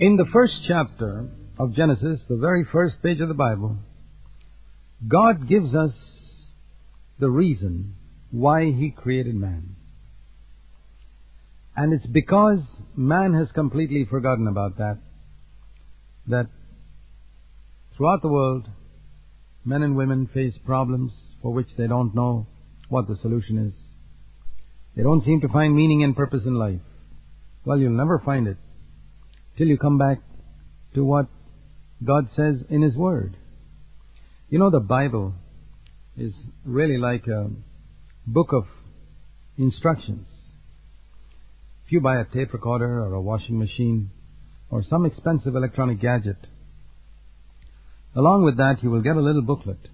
In the first chapter of Genesis, the very first page of the Bible, God gives us the reason why He created man. And it's because man has completely forgotten about that, that throughout the world, men and women face problems for which they don't know what the solution is. They don't seem to find meaning and purpose in life. Well, you'll never find it till you come back to what God says in His Word. You know, the Bible is really like a book of instructions. If you buy a tape recorder or a washing machine or some expensive electronic gadget, along with that you will get a little booklet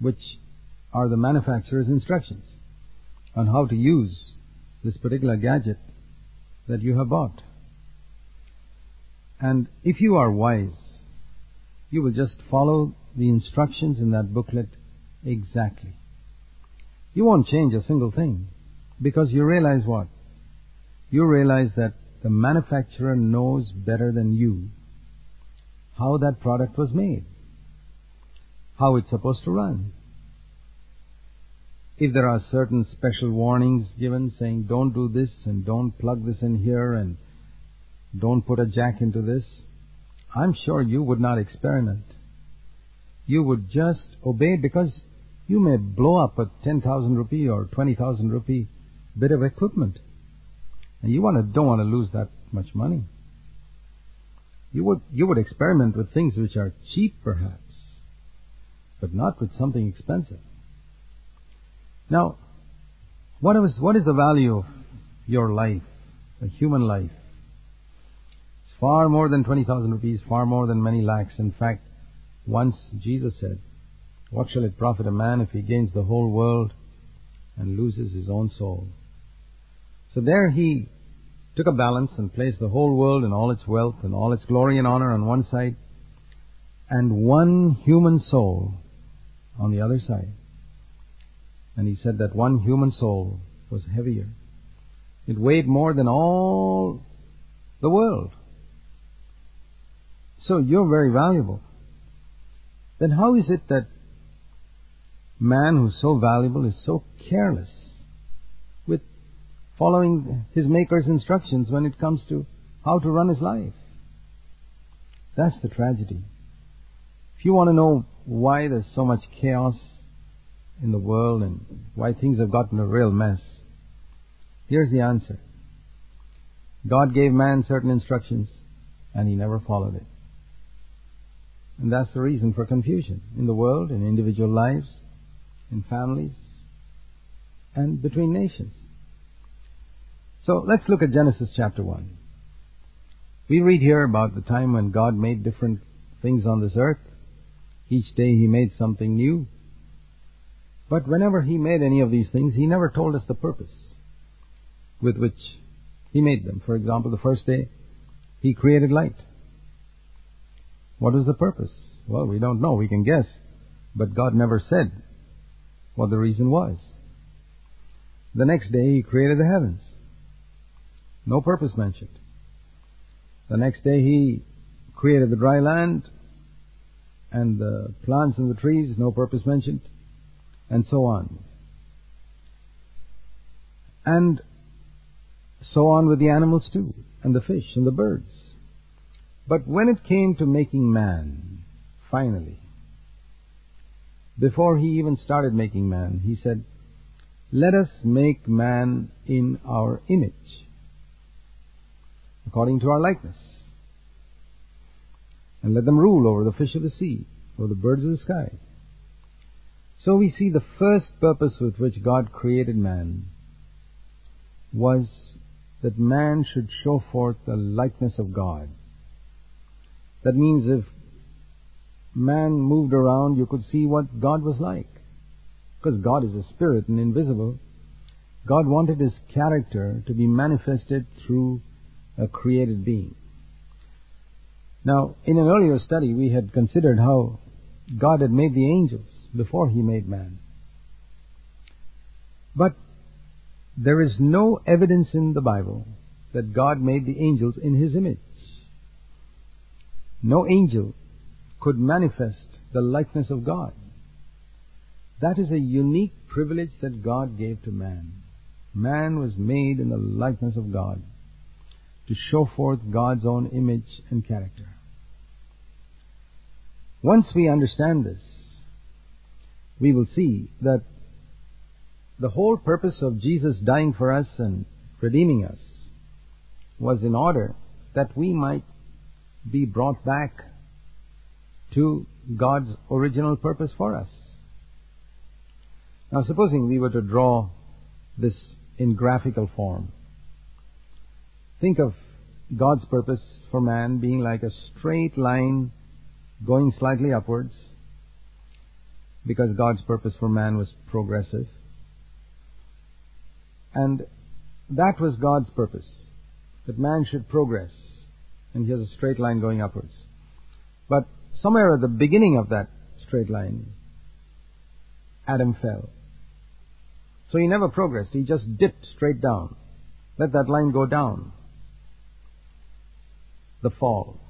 which are the manufacturer's instructions on how to use this particular gadget that you have bought. And if you are wise, you will just follow the instructions in that booklet exactly. You won't change a single thing because you realize what? You realize that the manufacturer knows better than you how that product was made, how it's supposed to run. If there are certain special warnings given saying don't do this and don't plug this in here and don't put a jack into this, I'm sure you would not experiment. You would just obey because you may blow up a 10,000 rupee or 20,000 rupee bit of equipment. And you want to, don't want to lose that much money. You would, you would experiment with things which are cheap perhaps, but not with something expensive. Now, what is, what is the value of your life, a human life? Far more than 20,000 rupees, far more than many lakhs. In fact, once Jesus said, What shall it profit a man if he gains the whole world and loses his own soul? So there he took a balance and placed the whole world and all its wealth and all its glory and honor on one side and one human soul on the other side. And he said that one human soul was heavier. It weighed more than all the world. So you're very valuable. Then how is it that man who's so valuable is so careless with following his maker's instructions when it comes to how to run his life? That's the tragedy. If you want to know why there's so much chaos in the world and why things have gotten a real mess, here's the answer. God gave man certain instructions and he never followed it. And that's the reason for confusion in the world, in individual lives, in families, and between nations. So let's look at Genesis chapter 1. We read here about the time when God made different things on this earth. Each day He made something new. But whenever He made any of these things, He never told us the purpose with which He made them. For example, the first day, He created light. What was the purpose? Well, we don't know. We can guess. But God never said what the reason was. The next day He created the heavens. No purpose mentioned. The next day He created the dry land and the plants and the trees, no purpose mentioned, and so on. And so on with the animals too, and the fish and the birds. But when it came to making man, finally, before he even started making man, he said, Let us make man in our image, according to our likeness, and let them rule over the fish of the sea, over the birds of the sky. So we see the first purpose with which God created man was that man should show forth the likeness of God. That means if man moved around, you could see what God was like. Because God is a spirit and invisible. God wanted his character to be manifested through a created being. Now, in an earlier study, we had considered how God had made the angels before he made man. But there is no evidence in the Bible that God made the angels in his image. No angel could manifest the likeness of God. That is a unique privilege that God gave to man. Man was made in the likeness of God to show forth God's own image and character. Once we understand this, we will see that the whole purpose of Jesus dying for us and redeeming us was in order that we might be brought back to God's original purpose for us. Now, supposing we were to draw this in graphical form, think of God's purpose for man being like a straight line going slightly upwards, because God's purpose for man was progressive. And that was God's purpose, that man should progress. And here's a straight line going upwards. But somewhere at the beginning of that straight line, Adam fell. So he never progressed. He just dipped straight down. Let that line go down. The fall.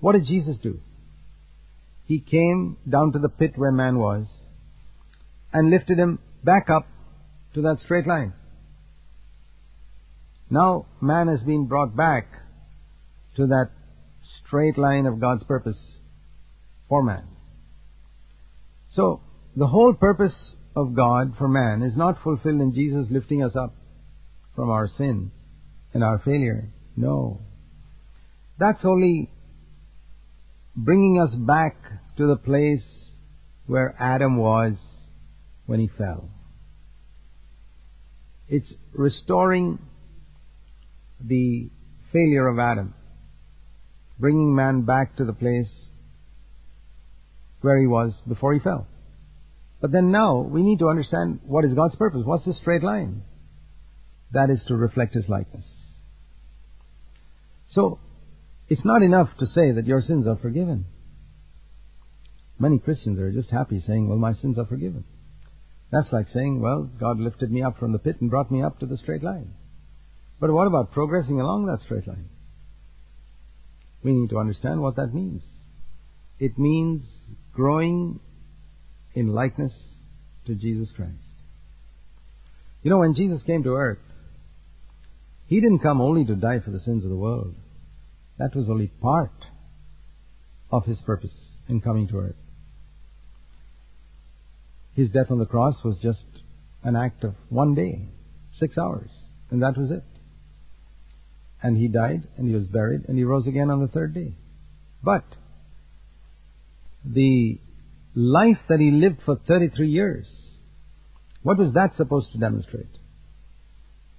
What did Jesus do? He came down to the pit where man was and lifted him back up to that straight line. Now man has been brought back to that straight line of God's purpose for man. So, the whole purpose of God for man is not fulfilled in Jesus lifting us up from our sin and our failure. No. That's only bringing us back to the place where Adam was when he fell. It's restoring the failure of Adam, bringing man back to the place where he was before he fell. But then now we need to understand what is God's purpose. What's the straight line? That is to reflect His likeness. So, it's not enough to say that your sins are forgiven. Many Christians are just happy saying, well, my sins are forgiven. That's like saying, well, God lifted me up from the pit and brought me up to the straight line. But what about progressing along that straight line? We need to understand what that means. It means growing in likeness to Jesus Christ. You know, when Jesus came to earth, He didn't come only to die for the sins of the world. That was only part of His purpose in coming to earth. His death on the cross was just an act of one day, six hours, and that was it. And He died, and He was buried, and He rose again on the third day. But the life that he lived for 33 years, what was that supposed to demonstrate?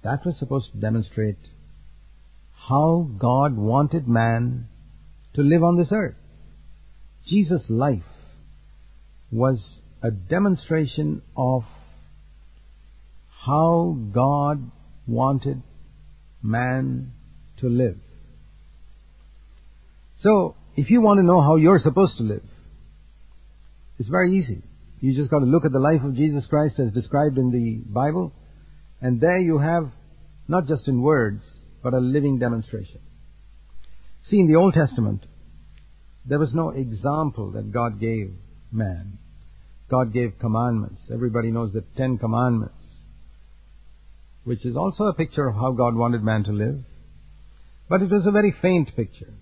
That was supposed to demonstrate how God wanted man to live on this earth. Jesus' life was a demonstration of how God wanted man to live. So, if you want to know how you're supposed to live, it's very easy. You just got to look at the life of Jesus Christ as described in the Bible, and there you have, not just in words, but a living demonstration. See, in the Old Testament, there was no example that God gave man. God gave commandments. Everybody knows the Ten Commandments, which is also a picture of how God wanted man to live. But it was a very faint picture.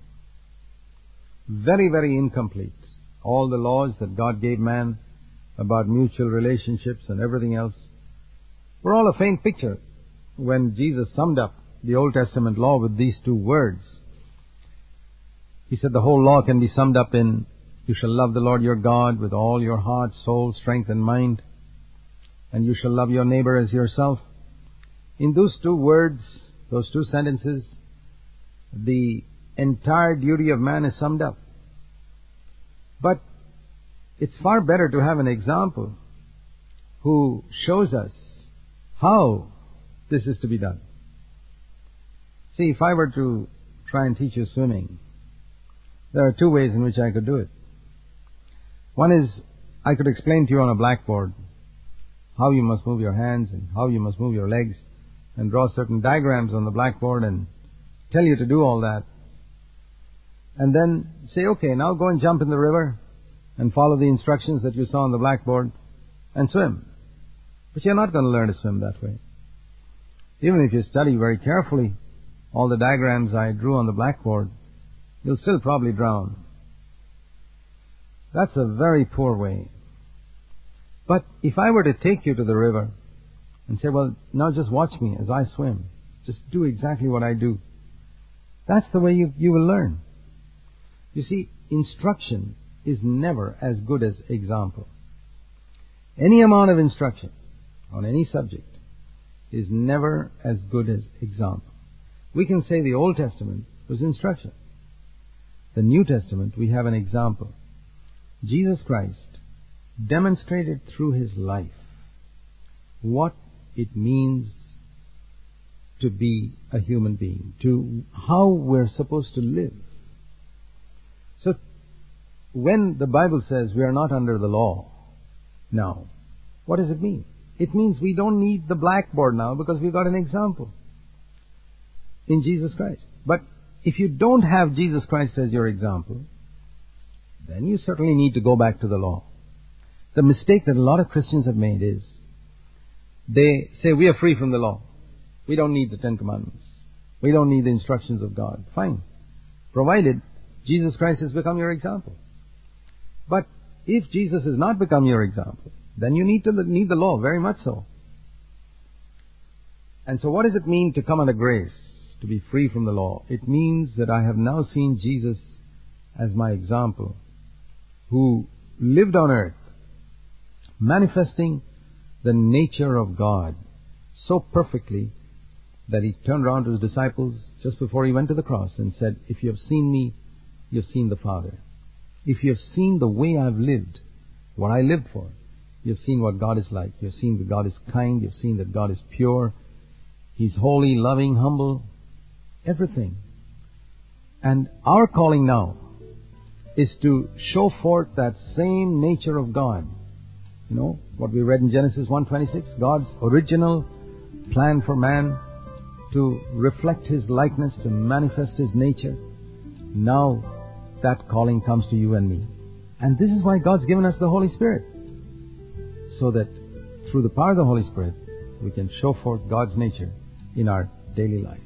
Very, very incomplete all the laws that God gave man about mutual relationships and everything else were all a faint picture when Jesus summed up the Old Testament law with these two words. He said the whole law can be summed up in, you shall love the Lord your God with all your heart, soul, strength, and mind, and you shall love your neighbor as yourself. In those two words, those two sentences, the entire duty of man is summed up. But it's far better to have an example who shows us how this is to be done. See, if I were to try and teach you swimming, there are two ways in which I could do it. One is I could explain to you on a blackboard how you must move your hands and how you must move your legs and draw certain diagrams on the blackboard and tell you to do all that. and then say, okay, now go and jump in the river and follow the instructions that you saw on the blackboard and swim. But you're not going to learn to swim that way. Even if you study very carefully all the diagrams I drew on the blackboard, you'll still probably drown. That's a very poor way. But if I were to take you to the river and say, well, now just watch me as I swim, just do exactly what I do, that's the way you, you will learn. You see, instruction is never as good as example. Any amount of instruction on any subject is never as good as example. We can say the Old Testament was instruction. The New Testament, we have an example. Jesus Christ demonstrated through his life what it means to be a human being, to how we're supposed to live. So, when the Bible says we are not under the law now, what does it mean? It means we don't need the blackboard now because we've got an example in Jesus Christ. But if you don't have Jesus Christ as your example, then you certainly need to go back to the law. The mistake that a lot of Christians have made is they say we are free from the law. We don't need the Ten Commandments. We don't need the instructions of God. Fine. Provided Jesus Christ has become your example. But if Jesus has not become your example, then you need to need the law, very much so. And so what does it mean to come under grace, to be free from the law? It means that I have now seen Jesus as my example, who lived on earth, manifesting the nature of God so perfectly that he turned around to his disciples just before he went to the cross and said, If you have seen me, you have seen the Father. If you have seen the way I've lived, what I lived for, You've seen what God is like. You've seen that God is kind. You've seen that God is pure. He's holy, loving, humble. Everything. And our calling now is to show forth that same nature of God. You know, what we read in Genesis 1.26, God's original plan for man to reflect His likeness, to manifest His nature. Now that calling comes to you and me. And this is why God's given us the Holy Spirit. So that through the power of the Holy Spirit, we can show forth God's nature in our daily life.